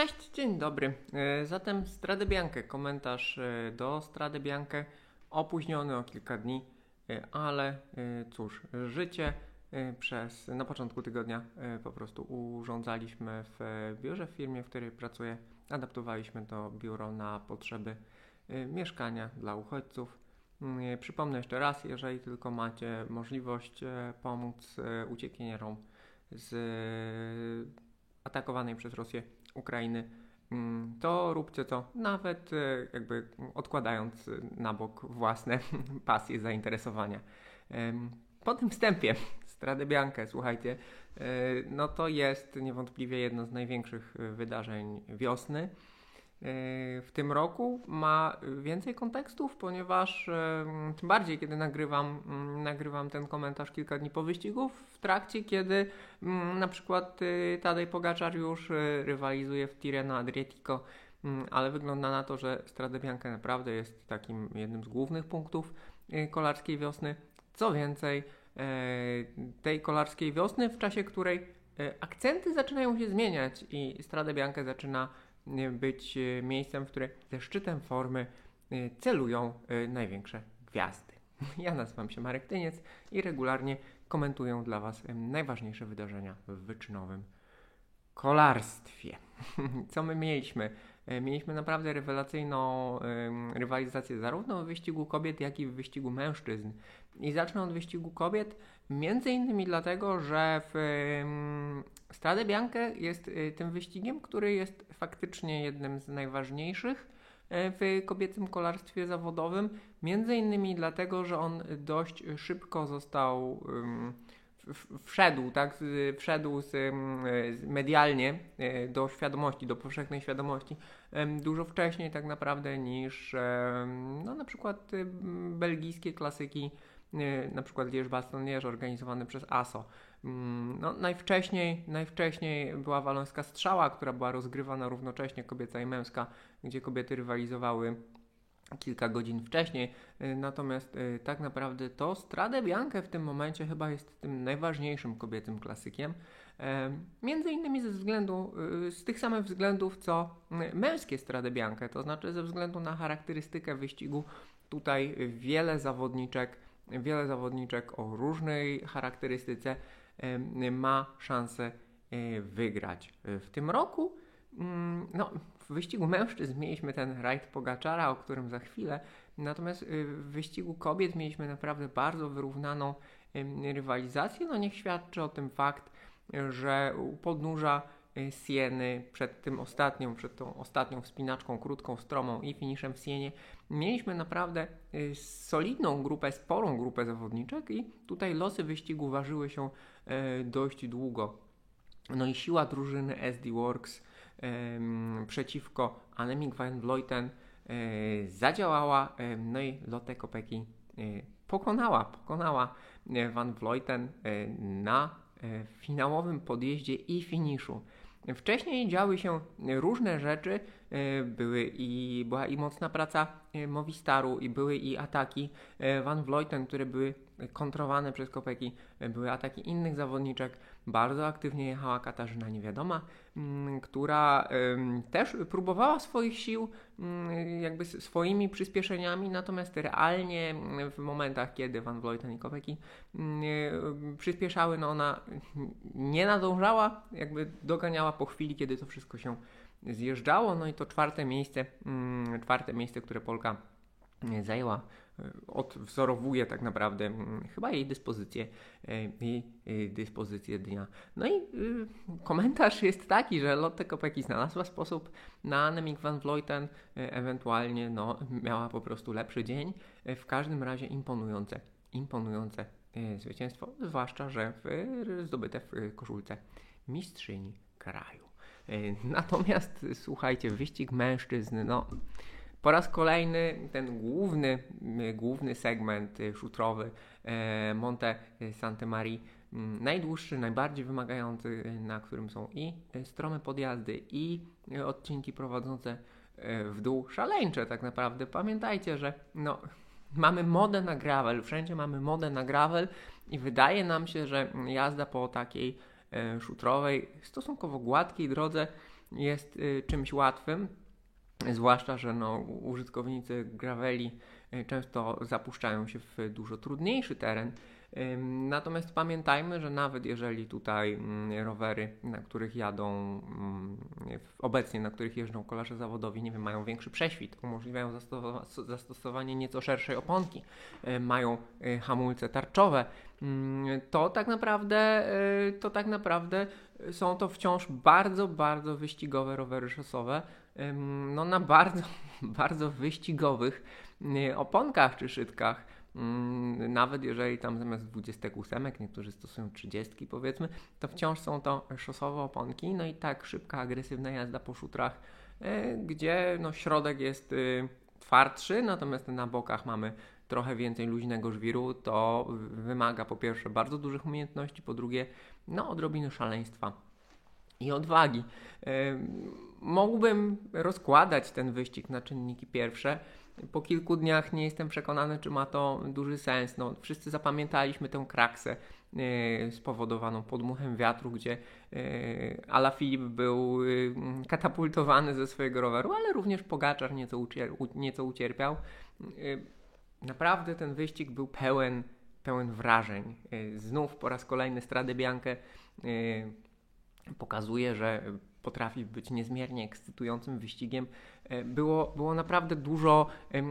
Cześć, dzień dobry. E, zatem Strade Bianche, komentarz e, do Strade Bianche, opóźniony o kilka dni, e, ale cóż, życie przez, na początku tygodnia po prostu urządzaliśmy w biurze w firmie, w której pracuję, adaptowaliśmy to biuro na potrzeby mieszkania dla uchodźców. Mm, przypomnę jeszcze raz, jeżeli tylko macie możliwość pomóc uciekinierom z atakowanej przez Rosję Ukrainy, mm, to róbcie to, nawet e, jakby odkładając na bok własne pasje, zainteresowania. Po tym wstępie, Strade Bianche, słuchajcie, e, no to jest niewątpliwie jedno z największych e, wydarzeń wiosny w tym roku ma więcej kontekstów, ponieważ tym bardziej kiedy nagrywam, mm, nagrywam ten komentarz kilka dni po wyścigu, w trakcie kiedy mm, na przykład y, Tadej Pogaczar już y, rywalizuje w Tirreno Adriatico, mm, ale wygląda na to, że Strade Bianca naprawdę jest takim jednym z głównych punktów y, kolarskiej wiosny. Co więcej, e, tej kolarskiej wiosny, w czasie której e, akcenty zaczynają się zmieniać i Strade Bianca zaczyna być e, miejscem, w które ze szczytem formy e, celują e, największe gwiazdy. Ja nazywam się Marek Tyniec i regularnie komentuję dla Was najważniejsze wydarzenia w wyczynowym kolarstwie. Co my mieliśmy? Mieliśmy naprawdę rewelacyjną rywalizację zarówno w wyścigu kobiet, jak i w wyścigu mężczyzn. I zacznę od wyścigu kobiet, między innymi dlatego, że w Strade Bianche jest y, tym wyścigiem, który jest faktycznie jednym z najważniejszych e, w kobiecym kolarstwie zawodowym. Między innymi dlatego, że on dość szybko został wszedł, tak, wszedł z, medialnie e, do świadomości, do powszechnej świadomości dużo wcześniej tak naprawdę niż no, na przykład belgijskie klasyki Y, na przykład Lierz Baston Lierz organizowany przez ASO. Mm, no, najwcześniej, najwcześniej była walońska strzała, która była rozgrywana równocześnie kobieca i męska, gdzie kobiety rywalizowały kilka godzin wcześniej. Y, natomiast y, tak naprawdę to Strade Bianche w tym momencie chyba jest tym najważniejszym kobiecym klasykiem. Między innymi ze względu, z tych samych względów co męskie Strade Bianche, to znaczy ze względu na charakterystykę wyścigu. Tutaj wiele zawodniczek wiele zawodniczek o różnej charakterystyce ma szansę wygrać. W tym roku mm, no, w wyścigu mężczyzn mieliśmy ten rajd Pogaczara, o którym za chwilę, natomiast e, w wyścigu kobiet mieliśmy naprawdę bardzo wyrównaną rywalizację. No niech świadczy o tym fakt, że u podnóża Y, Sieny przed tym ostatnią, przed tą ostatnią wspinaczką krótką, stromą i finiszem w Sienie mieliśmy naprawdę y, solidną grupę, sporą grupę zawodniczek i tutaj losy wyścigu ważyły się y, dość długo. No i siła drużyny SD Works przeciwko Anemik van Vleuten zadziałała, no i Lotte Kopeki pokonała, pokonała Van Vleuten na finałowym podjeździe i finiszu. Wcześniej działy się różne rzeczy, e, były i, była i mocna praca e, Movistaru, i były i ataki e, Van Vleuten, które były kontrowane przez Kopeki, były ataki innych zawodniczek. Bardzo aktywnie jechała Katarzyna Niewiadoma, mm, która też próbowała swoich sił mm, jakby swoimi przyspieszeniami, natomiast realnie w momentach, kiedy Van Vleuten i Kopeki mm, przyspieszały, no ona nie nadążała, jakby doganiała po chwili, kiedy to wszystko się zjeżdżało. No i to czwarte miejsce, czwarte miejsce, które Polka zajęła odwzorowuje tak naprawdę mm, chyba jej dyspozycję e, dyspozycję dnia. No i komentarz jest taki, że Lotte Kopeki znalazła sposób na Annemiek van Vleuten, e, ewentualnie no, miała po prostu lepszy dzień. E, w każdym razie imponujące, imponujące zwycięstwo, zwłaszcza, że w, zdobyte w koszulce mistrzyni kraju. Natomiast słuchajcie, wyścig mężczyzn, no po raz kolejny ten główny, główny segment y, szutrowy e, Monte Sante Maria, mm, najdłuższy, najbardziej wymagający, na którym są i strome podjazdy, i odcinki prowadzące e, w dół, szaleńcze tak naprawdę. Pamiętajcie, że no, mamy modę na gravel, wszędzie mamy modę na gravel i wydaje nam się, że jazda po takiej szutrowej, stosunkowo gładkiej drodze jest czymś łatwym, zwłaszcza, że no, użytkownicy graveli często zapuszczają się w dużo trudniejszy teren, Natomiast pamiętajmy, że nawet jeżeli tutaj mm, rowery, na których jadą mm, obecnie, na których jeżdżą kolarze zawodowi, nie wiem, mają większy prześwit, umożliwiają zastosowanie nieco szerszej oponki, mają e, hamulce tarczowe, mm, to tak naprawdę e, to tak naprawdę są to wciąż bardzo, bardzo wyścigowe rowery szosowe, no na bardzo, bardzo wyścigowych oponkach czy szytkach. Mm, nawet jeżeli tam zamiast 28 niektórzy stosują 30 powiedzmy, to wciąż są to szosowe oponki, no i tak szybka, agresywna jazda po szutrach, e, gdzie no, środek jest y, twardszy, natomiast na bokach mamy trochę więcej luźnego żwiru, to wymaga po pierwsze bardzo dużych umiejętności, po drugie no odrobiny szaleństwa i odwagi. E, mógłbym rozkładać ten wyścig na czynniki pierwsze, po kilku dniach nie jestem przekonany, czy ma to duży sens. No, wszyscy zapamiętaliśmy tę kraksę yy, spowodowaną podmuchem wiatru, gdzie yy, Ala Filip był yy, katapultowany ze swojego roweru, ale również Pogaczar nieco, ucier nieco ucierpiał. Naprawdę ten wyścig był pełen, pełen wrażeń. Znów po raz kolejny Strade Bianche pokazuje, że potrafi być niezmiernie ekscytującym wyścigiem, e, było, było naprawdę dużo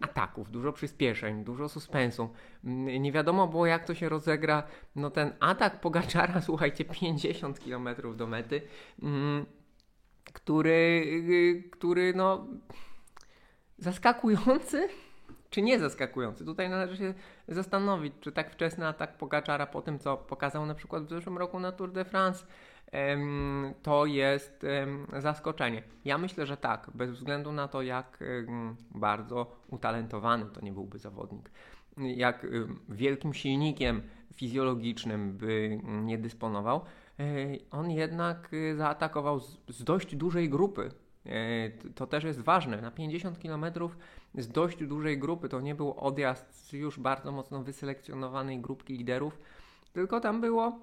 ataków, dużo przyspieszeń, dużo suspensu. Mm, nie wiadomo było, jak to się rozegra. No ten atak Pogaczara, słuchajcie, 50 km do mety, mm, który, y, który no zaskakujący, czy nie zaskakujący? Tutaj należy się zastanowić, czy tak wczesny atak Pogaczara po tym, co pokazał na przykład w zeszłym roku na Tour de France, to jest zaskoczenie. Ja myślę, że tak, bez względu na to, jak bardzo utalentowany to nie byłby zawodnik, jak wielkim silnikiem fizjologicznym by nie dysponował, e, on jednak y, zaatakował z dość dużej grupy. E, to też jest ważne. Na 50 km z dość dużej grupy to nie był odjazd z już bardzo mocno wyselekcjonowanej grupki liderów, tylko tam było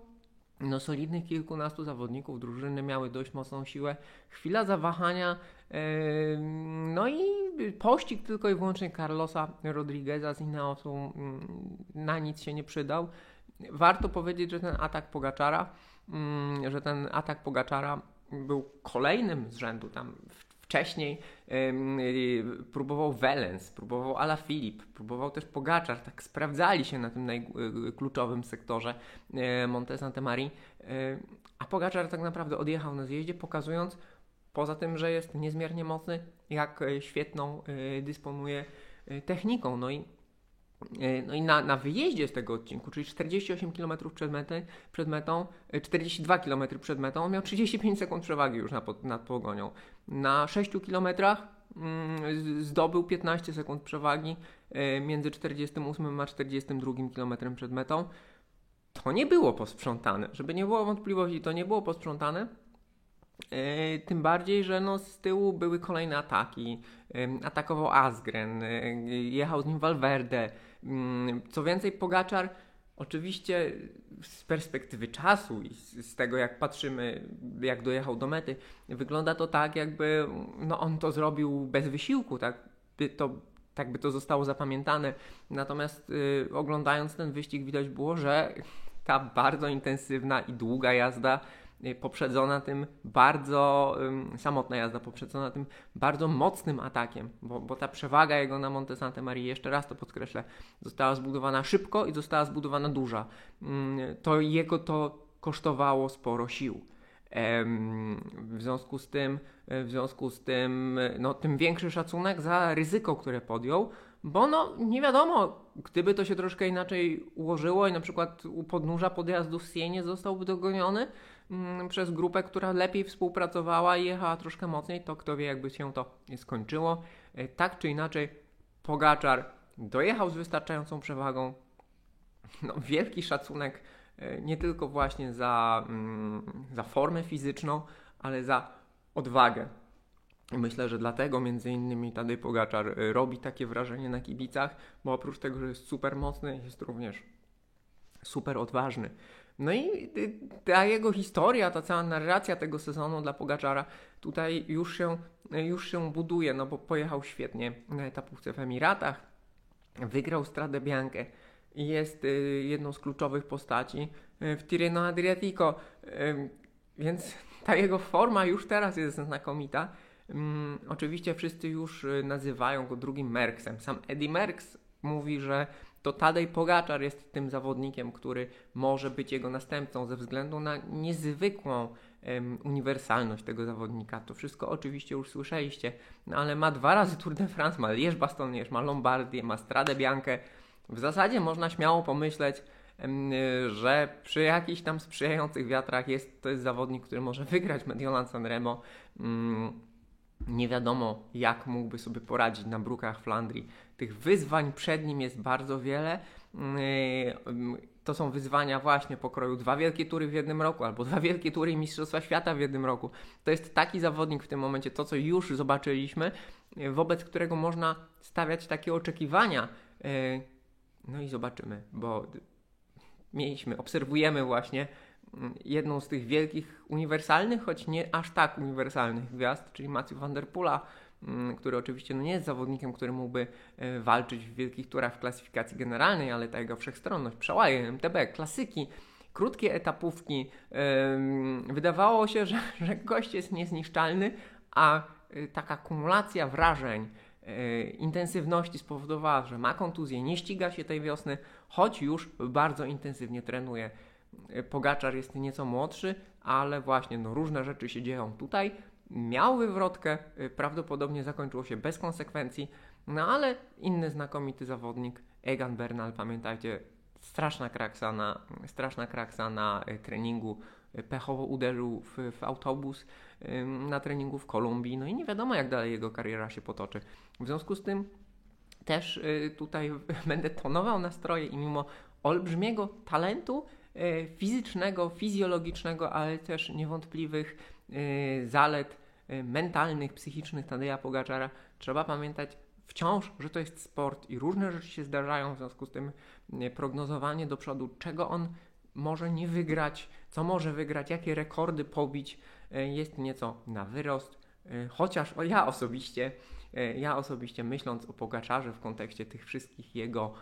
no, solidnych kilkunastu zawodników drużyny miały dość mocną siłę. Chwila zawahania, no i pościg tylko i wyłącznie Carlosa Rodrigueza z Ineosu yy, na nic się nie przydał. Warto powiedzieć, że ten atak Pogaczara, yy, że ten atak Pogaczara był kolejnym z rzędu tam Wcześniej próbował Welens, próbował Ala Filip, próbował też Pogaczar, tak sprawdzali się na tym najkluczowym sektorze y, Monte Santa Maria, a Pogaczar tak naprawdę odjechał na zjeździe, pokazując poza tym, że jest niezmiernie mocny, jak e, świetną dysponuje techniką. No i E, no i na, na wyjeździe z tego odcinku, czyli 48 km przed, metę, przed metą, 42 e, km przed metą, on miał 35 sekund przewagi już nad, nad pogonią. Na 6 km mm, zdobył 15 sekund przewagi e, między 48 a 42 km przed metą. To nie było posprzątane. Żeby nie było wątpliwości, to nie było posprzątane. Tym bardziej, że no z tyłu były kolejne ataki. Atakował Asgren, jechał z nim Valverde, Mm, co więcej, Pogaczar oczywiście z perspektywy czasu i z, tego jak patrzymy, jak dojechał do mety, wygląda to tak, jakby no, on to zrobił bez wysiłku, tak by to, tak by to zostało zapamiętane. Natomiast y, oglądając ten wyścig widać było, że ta bardzo intensywna i długa jazda poprzedzona tym bardzo, samotna jazda poprzedzona tym bardzo mocnym atakiem, bo, bo ta przewaga jego na Monte Santa Maria, jeszcze raz to podkreślę, została zbudowana szybko i została zbudowana duża. To jego to kosztowało sporo sił. W związku z tym, w związku z tym, no, tym większy szacunek za ryzyko, które podjął, bo no nie wiadomo, gdyby to się troszkę inaczej ułożyło i na przykład u podnóża podjazdu w Sienie zostałby dogoniony, mm, przez grupę, która lepiej współpracowała i jechała troszkę mocniej, to kto wie, jakby się to skończyło. E, tak czy inaczej, Pogaczar dojechał z wystarczającą przewagą. No, wielki szacunek e, nie tylko właśnie za, mm, za formę fizyczną, ale za odwagę. Myślę, że dlatego między innymi Tadej Pogaczar e, robi takie wrażenie na kibicach, bo oprócz tego, że jest super mocny, jest również super odważny. No i ta jego historia, ta cała narracja tego sezonu dla Pogaczara tutaj już się, już się buduje, no bo pojechał świetnie na etapówce w Emiratach, wygrał Stradę Biankę jest y, jedną z kluczowych postaci y, w Tirreno Adriatico, y, więc ta jego forma już teraz jest znakomita. Oczywiście wszyscy już nazywają go drugim Merksem. Sam Eddie Merks mówi, że to Tadej Pogaczar jest tym zawodnikiem, który może być jego następcą ze względu na niezwykłą um, uniwersalność tego zawodnika. To wszystko oczywiście już słyszeliście, no ale ma dwa razy Tour de France, ma Lierz Bastogne, ma Lombardię, ma Stradę Biankę. W zasadzie można śmiało pomyśleć, um, że przy jakichś tam sprzyjających wiatrach jest to jest zawodnik, który może wygrać Mediolan Sanremo. Um, nie wiadomo, jak mógłby sobie poradzić na brukach Flandrii. Tych wyzwań przed nim jest bardzo wiele. Yy, to są wyzwania właśnie pokroju dwa wielkie tury w jednym roku, albo dwa wielkie tury Mistrzostwa Świata w jednym roku. To jest taki zawodnik w tym momencie, to co już zobaczyliśmy, yy, wobec którego można stawiać takie oczekiwania. Yy, no i zobaczymy, bo mieliśmy, obserwujemy właśnie jedną z tych wielkich uniwersalnych, choć nie aż tak uniwersalnych gwiazd, czyli Matthew Van Der mm, który oczywiście no nie jest zawodnikiem, który mógłby e, walczyć w wielkich turach w klasyfikacji generalnej, ale ta jego wszechstronność, przełaje, MTB, klasyki, krótkie etapówki. Wydawało się, że, że gość jest niezniszczalny, a e, taka kumulacja wrażeń, e, intensywności spowodowała, że ma kontuzję, nie ściga się tej wiosny, choć już bardzo intensywnie trenuje. Pogaczar jest nieco młodszy, ale właśnie no, różne rzeczy się dzieją tutaj. Miał wywrotkę, y, prawdopodobnie zakończyło się bez konsekwencji, no ale inny znakomity zawodnik, Egan Bernal, pamiętajcie, straszna kraksa na, straszna kraksa na y, treningu, pechowo uderzył w, w autobus na treningu w Kolumbii, no i nie wiadomo jak dalej jego kariera się potoczy. W związku z tym też tutaj będę tonował nastroje i mimo olbrzymiego talentu E, fizycznego, fizjologicznego, ale też niewątpliwych e, zalet e, mentalnych, psychicznych Tadeja Pogaczara. Trzeba pamiętać wciąż, że to jest sport i różne rzeczy się zdarzają, w związku z tym prognozowanie do przodu, czego on może nie wygrać, co może wygrać, jakie rekordy pobić, jest nieco na wyrost. Chociaż ja osobiście, ja osobiście myśląc o Pogaczarze w kontekście tych wszystkich jego,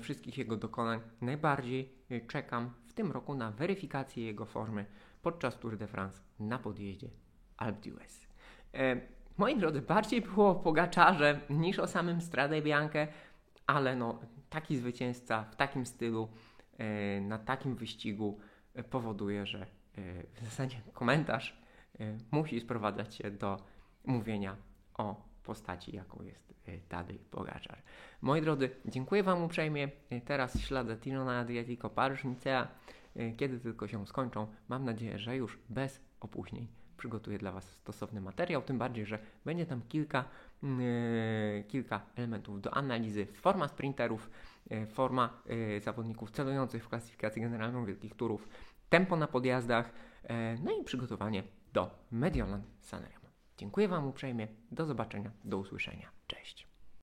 wszystkich jego dokonań, najbardziej czekam tym roku na weryfikację jego formy podczas Tour de France na podjeździe Alpe d'Huez. E, moi drodzy, bardziej było o Pogaczarze niż o samym Strade Bianche, ale no, taki zwycięzca w takim stylu, e, na takim wyścigu e, powoduje, że e, w zasadzie komentarz e, musi sprowadzać się do mówienia o postaci, jaką jest e, Tadej Pogaczar. Moi drodzy, dziękuję Wam uprzejmie. E, teraz śledzę Tirona Adriatico Paryż. E, kiedy tylko się skończą, mam nadzieję, że już bez opóźnień przygotuję dla Was stosowny materiał, tym bardziej, że będzie tam kilka, yy, kilka elementów do analizy. Forma sprinterów, yy, forma yy, zawodników celujących w klasyfikacji generalną wielkich turów, tempo na podjazdach, no i przygotowanie do Mediolan Sanremo. Dziękuję Wam uprzejmie. Do zobaczenia, do usłyszenia. Cześć.